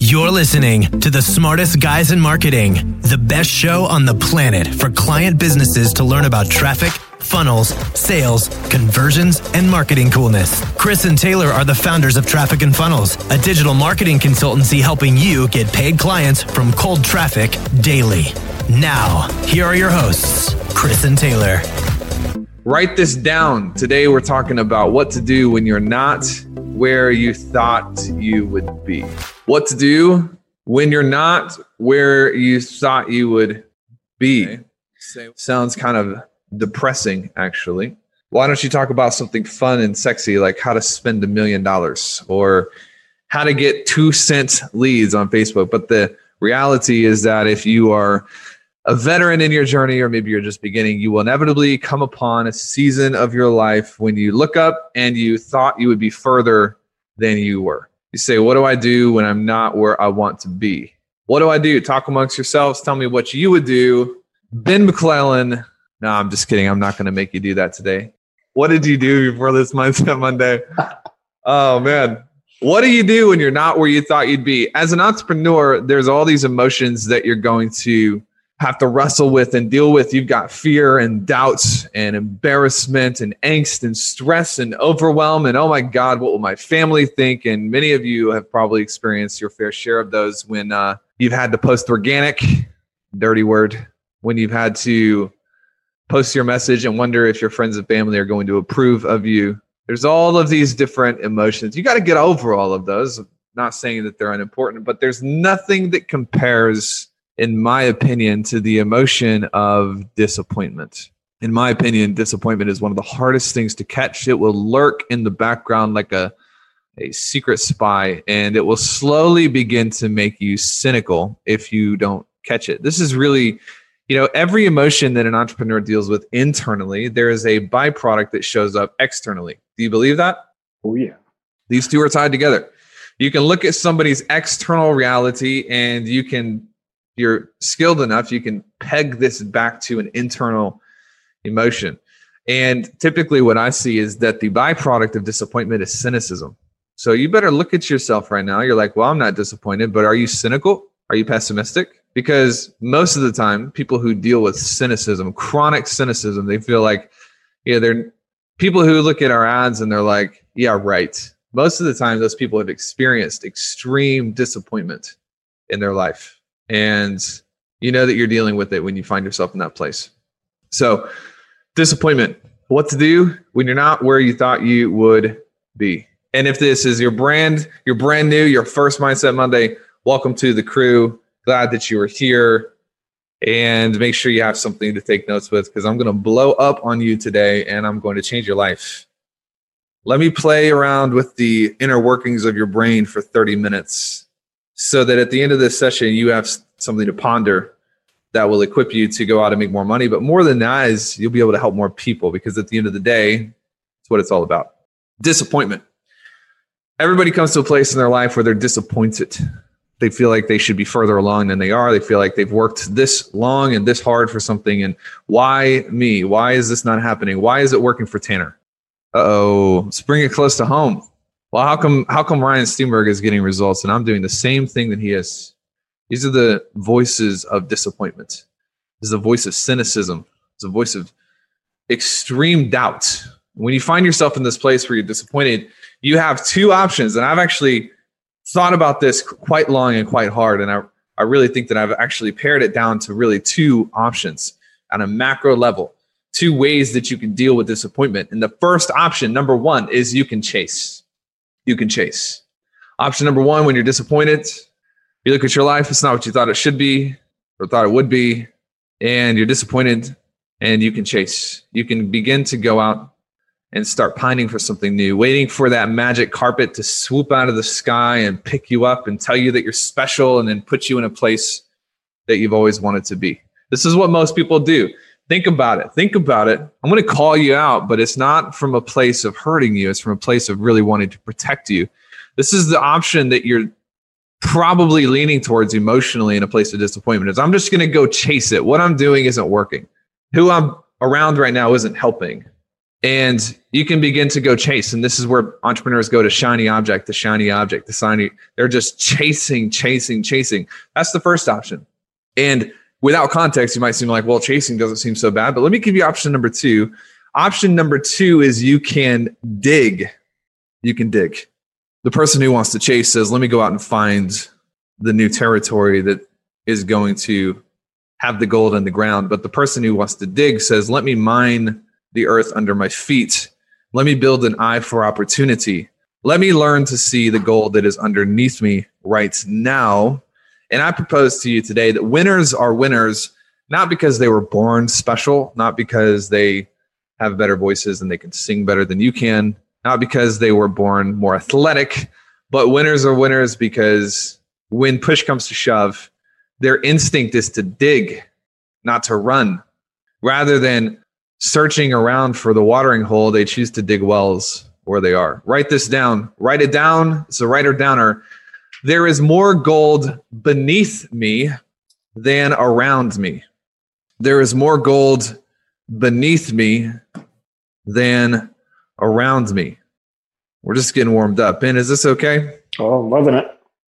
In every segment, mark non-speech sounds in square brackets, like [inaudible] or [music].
You're listening to the smartest guys in marketing, the best show on the planet for client businesses to learn about traffic, funnels, sales, conversions, and marketing coolness. Chris and Taylor are the founders of Traffic and Funnels, a digital marketing consultancy helping you get paid clients from cold traffic daily. Now, here are your hosts, Chris and Taylor. Write this down. Today, we're talking about what to do when you're not where you thought you would be. What to do when you're not where you thought you would be. Sounds kind of depressing, actually. Why don't you talk about something fun and sexy like how to spend a million dollars or how to get two cent leads on Facebook? But the reality is that if you are a veteran in your journey, or maybe you're just beginning, you will inevitably come upon a season of your life when you look up and you thought you would be further than you were. You say, What do I do when I'm not where I want to be? What do I do? Talk amongst yourselves. Tell me what you would do. Ben McClellan. No, I'm just kidding. I'm not going to make you do that today. What did you do before this Mindset [laughs] Monday? Oh, man. What do you do when you're not where you thought you'd be? As an entrepreneur, there's all these emotions that you're going to have to wrestle with and deal with. You've got fear and doubts and embarrassment and angst and stress and overwhelm. And oh my God, what will my family think? And many of you have probably experienced your fair share of those when uh, you've had to post organic, dirty word, when you've had to post your message and wonder if your friends and family are going to approve of you. There's all of these different emotions. You got to get over all of those. I'm not saying that they're unimportant, but there's nothing that compares in my opinion, to the emotion of disappointment. In my opinion, disappointment is one of the hardest things to catch. It will lurk in the background like a, a secret spy, and it will slowly begin to make you cynical if you don't catch it. This is really, you know, every emotion that an entrepreneur deals with internally, there is a byproduct that shows up externally. Do you believe that? Oh, yeah. These two are tied together. You can look at somebody's external reality and you can you're skilled enough, you can peg this back to an internal emotion. And typically, what I see is that the byproduct of disappointment is cynicism. So you better look at yourself right now. You're like, well, I'm not disappointed, but are you cynical? Are you pessimistic? Because most of the time, people who deal with cynicism, chronic cynicism, they feel like, yeah, they're people who look at our ads and they're like, yeah, right. Most of the time, those people have experienced extreme disappointment in their life and you know that you're dealing with it when you find yourself in that place. So, disappointment. What to do when you're not where you thought you would be. And if this is your brand, you're brand new, your first Mindset Monday, welcome to the crew. Glad that you are here. And make sure you have something to take notes with because I'm going to blow up on you today and I'm going to change your life. Let me play around with the inner workings of your brain for 30 minutes so that at the end of this session you have something to ponder that will equip you to go out and make more money. But more than that is you'll be able to help more people because at the end of the day it's what it's all about. Disappointment. Everybody comes to a place in their life where they're disappointed. They feel like they should be further along than they are. They feel like they've worked this long and this hard for something. And why me? Why is this not happening? Why is it working for Tanner? Uh-oh. Let's bring it close to home well, how come how come Ryan Steenberg is getting results and I'm doing the same thing that he is? These are the voices of disappointment. This is the voice of cynicism. It's a voice of extreme doubt. When you find yourself in this place where you're disappointed, you have two options. And I've actually thought about this quite long and quite hard. And I, I really think that I've actually pared it down to really two options on a macro level, two ways that you can deal with disappointment. And the first option, number one, is you can chase you can chase. Option number one, when you're disappointed, you look at your life, it's not what you thought it should be or thought it would be, and you're disappointed and you can chase. You can begin to go out and start pining for something new, waiting for that magic carpet to swoop out of the sky and pick you up and tell you that you're special and then put you in a place that you've always wanted to be. This is what most people do. Think about it. Think about it. I'm going to call you out, but it's not from a place of hurting you. It's from a place of really wanting to protect you. This is the option that you're probably leaning towards emotionally in a place of disappointment. Is I'm just going to go chase it. What I'm doing isn't working. Who I'm around right now isn't helping. and you can begin to go chase and this is where entrepreneurs go to shiny object the shiny object the shiny they're just chasing chasing chasing that's the first option and without context you might seem like well chasing doesn't seem so bad but let me give you option number two option number two is you can dig you can dig the person who wants to chase says let me go out and find the new territory that is going to have the gold in the ground but the person who wants to dig says let me mine the earth under my feet. Let me build an eye for opportunity. Let me learn to see the gold that is underneath me right now. And I propose to you today that winners are winners, not because they were born special, not because they have better voices and they can sing better than you can, not because they were born more athletic, but winners are winners because when push comes to shove, their instinct is to dig, not to run, rather than searching around for the watering hole, they choose to dig wells where they are. Write this down. Write it down. It's a writer downer. There is more gold beneath me than around me. There is more gold beneath me than around me. We're just getting warmed up. Ben, is this okay? Oh, I'm loving it.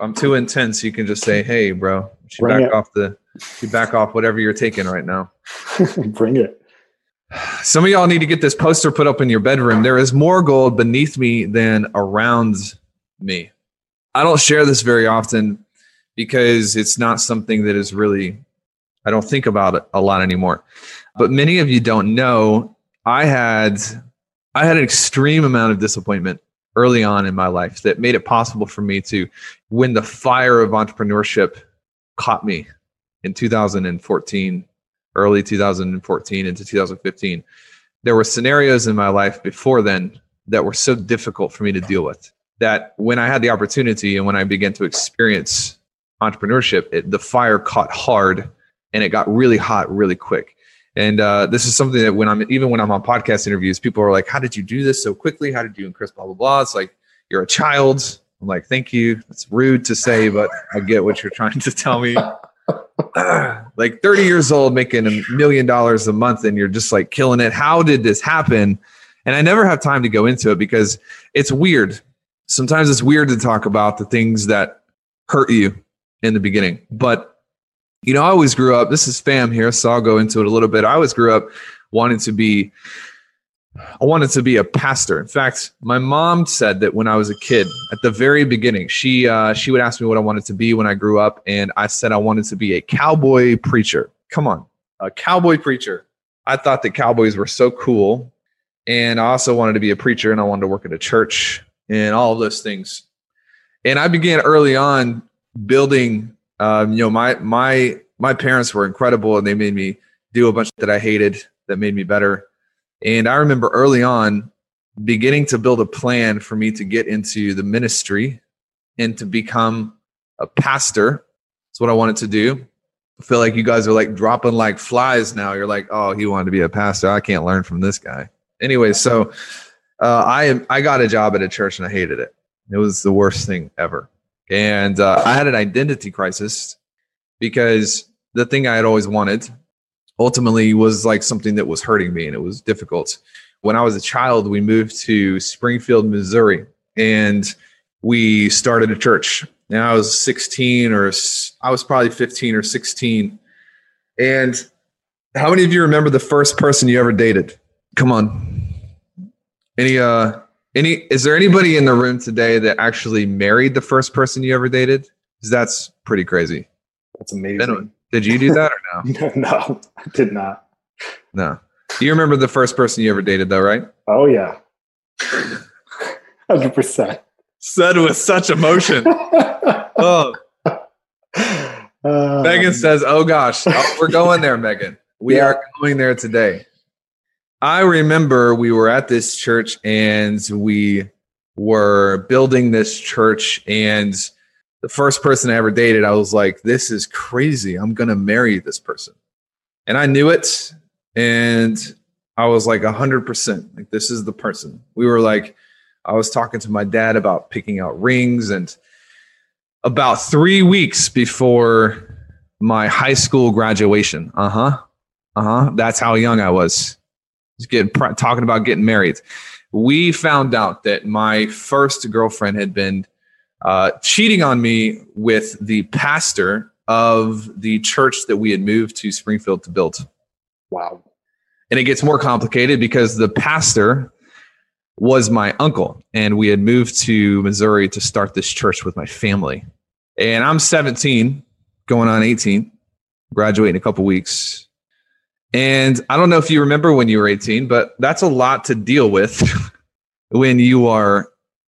I'm too intense. You can just say, "Hey, bro, you back it. off the, you back off whatever you're taking right now." [laughs] Bring it. Some of y'all need to get this poster put up in your bedroom. There is more gold beneath me than around me. I don't share this very often because it's not something that is really, I don't think about it a lot anymore. But many of you don't know, I had, I had an extreme amount of disappointment early on in my life that made it possible for me to, when the fire of entrepreneurship caught me in 2014, early 2014 into 2015, there were scenarios in my life before then that were so difficult for me to deal with that when I had the opportunity and when I began to experience entrepreneurship, it, the fire caught hard and it got really hot really quick. And uh, this is something that when I'm even when I'm on podcast interviews, people are like, "How did you do this so quickly? How did you and Chris blah blah blah?" It's like you're a child. I'm like, "Thank you." It's rude to say, but I get what you're trying to tell me. [laughs] [clears throat] like 30 years old making a million dollars a month and you're just like killing it. How did this happen? And I never have time to go into it because it's weird. Sometimes it's weird to talk about the things that hurt you in the beginning. But, you know, I always grew up, this is fam here, so I'll go into it a little bit. I always grew up wanting to be I wanted to be a pastor. In fact, my mom said that when I was a kid, at the very beginning, she uh, she would ask me what I wanted to be when I grew up, and I said I wanted to be a cowboy preacher. Come on, a cowboy preacher. I thought that cowboys were so cool, and I also wanted to be a preacher, and I wanted to work at a church, and all of those things. And I began early on building. Um, you know, my my my parents were incredible, and they made me do a bunch that I hated that made me better and I remember early on beginning to build a plan for me to get into the ministry and to become a pastor. That's what I wanted to do. I feel like you guys are like dropping like flies now. You're like, oh, he wanted to be a pastor. I can't learn from this guy. Anyway, so uh, I I got a job at a church and I hated it. It was the worst thing ever. And uh, I had an identity crisis because the thing I had always wanted ultimately was like something that was hurting me and it was difficult. When I was a child, we moved to Springfield, Missouri, and we started a church. Now I was 16 or I was probably 15 or 16. And how many of you remember the first person you ever dated? Come on. Any uh any is there anybody in the room today that actually married the first person you ever dated? Because that's pretty crazy. That's amazing. Did you do that or [laughs] no? no, I did not. No. You remember the first person you ever dated, though, right? Oh yeah, hundred percent. Said with such emotion. [laughs] oh. Uh, Megan says, "Oh gosh, oh, we're going there, Megan. We yeah. are going there today." I remember we were at this church and we were building this church and the first person I ever dated, I was like, this is crazy. I'm going to marry this person. And I knew it. And I was like, 100%, like, this is the person. We were like, I was talking to my dad about picking out rings. And about three weeks before my high school graduation, uh huh, uh huh, that's how young I was. Just getting talking about getting married. We found out that my first girlfriend had been uh, cheating on me with the pastor of the church that we had moved to Springfield to build. Wow. And it gets more complicated because the pastor was my uncle, and we had moved to Missouri to start this church with my family. And I'm 17, going on 18, graduating in a couple weeks. And I don't know if you remember when you were 18, but that's a lot to deal with [laughs] when you are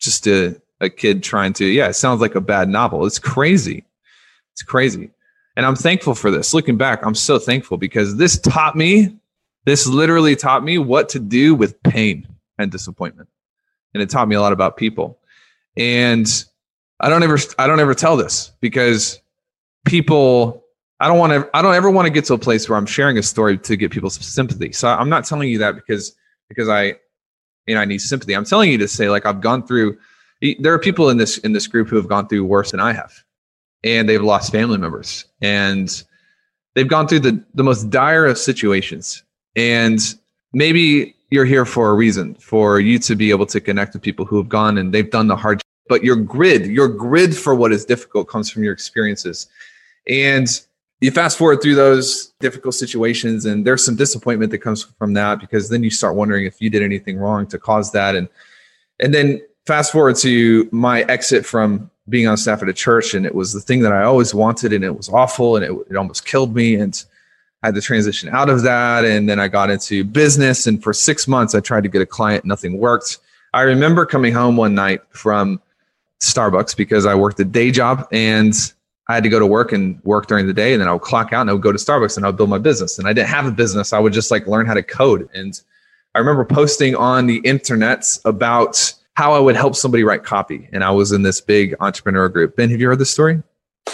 just a, a kid trying to, yeah, it sounds like a bad novel. It's crazy. It's crazy. And I'm thankful for this. Looking back, I'm so thankful because this taught me, this literally taught me what to do with pain and disappointment. And it taught me a lot about people. And I don't ever I don't ever tell this because people I don't want to I don't ever want to get to a place where I'm sharing a story to get people's sympathy. So I'm not telling you that because because I you know I need sympathy. I'm telling you to say like I've gone through there are people in this in this group who have gone through worse than I have. And they've lost family members and they've gone through the the most dire of situations. And maybe you're here for a reason for you to be able to connect with people who have gone and they've done the hard but your grid your grid for what is difficult comes from your experiences and you fast forward through those difficult situations and there's some disappointment that comes from that because then you start wondering if you did anything wrong to cause that and and then fast forward to my exit from being on staff at a church and it was the thing that i always wanted and it was awful and it, it almost killed me and I had to transition out of that. And then I got into business. And for six months, I tried to get a client, nothing worked. I remember coming home one night from Starbucks because I worked a day job and I had to go to work and work during the day. And then I would clock out and I would go to Starbucks and I would build my business. And I didn't have a business. I would just like learn how to code. And I remember posting on the internet about how I would help somebody write copy. And I was in this big entrepreneur group. Ben, have you heard this story?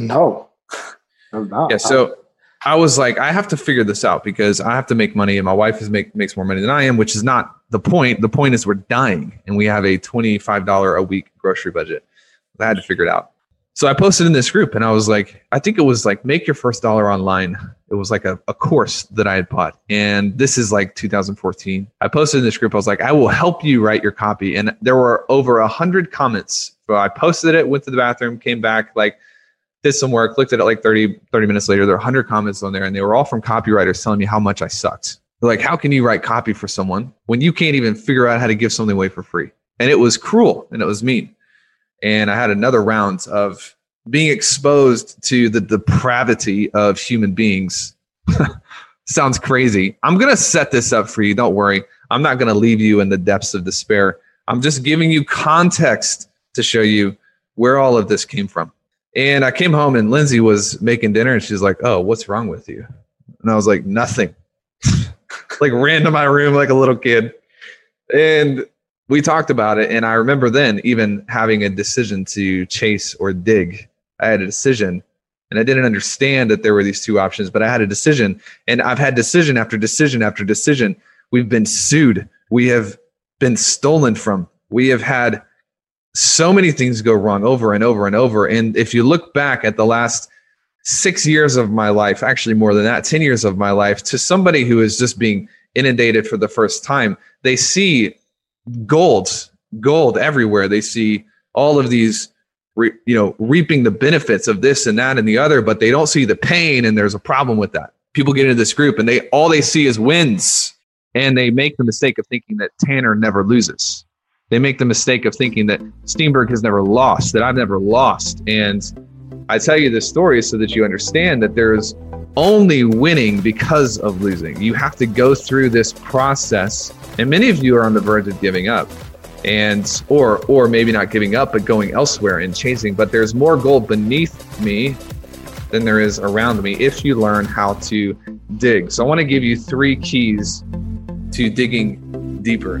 No. I'm not. Yeah. So I was like, I have to figure this out because I have to make money, and my wife is make makes more money than I am, which is not the point. The point is we're dying, and we have a twenty five dollar a week grocery budget. I had to figure it out. So I posted in this group, and I was like, I think it was like make your first dollar online. It was like a, a course that I had bought, and this is like 2014. I posted in this group. I was like, I will help you write your copy, and there were over a hundred comments. So I posted it, went to the bathroom, came back like did some work, looked at it like 30, 30 minutes later. There were 100 comments on there, and they were all from copywriters telling me how much I sucked. They're like, how can you write copy for someone when you can't even figure out how to give something away for free? And it was cruel and it was mean. And I had another round of being exposed to the depravity of human beings. [laughs] Sounds crazy. I'm going to set this up for you. Don't worry. I'm not going to leave you in the depths of despair. I'm just giving you context to show you where all of this came from. And I came home and Lindsay was making dinner and she's like, Oh, what's wrong with you? And I was like, Nothing. [laughs] like ran to my room like a little kid. And we talked about it. And I remember then even having a decision to chase or dig. I had a decision and I didn't understand that there were these two options, but I had a decision. And I've had decision after decision after decision. We've been sued. We have been stolen from. We have had so many things go wrong over and over and over. And if you look back at the last six years of my life, actually more than that, 10 years of my life, to somebody who is just being inundated for the first time, they see gold, gold everywhere. They see all of these, you know, reaping the benefits of this and that and the other, but they don't see the pain. And there's a problem with that. People get into this group and they all they see is wins. And they make the mistake of thinking that Tanner never loses they make the mistake of thinking that Steinberg has never lost, that I've never lost. And I tell you this story so that you understand that there's only winning because of losing. You have to go through this process. And many of you are on the verge of giving up. And or or maybe not giving up, but going elsewhere and chasing. But there's more gold beneath me than there is around me if you learn how to dig. So I want to give you three keys to digging deeper.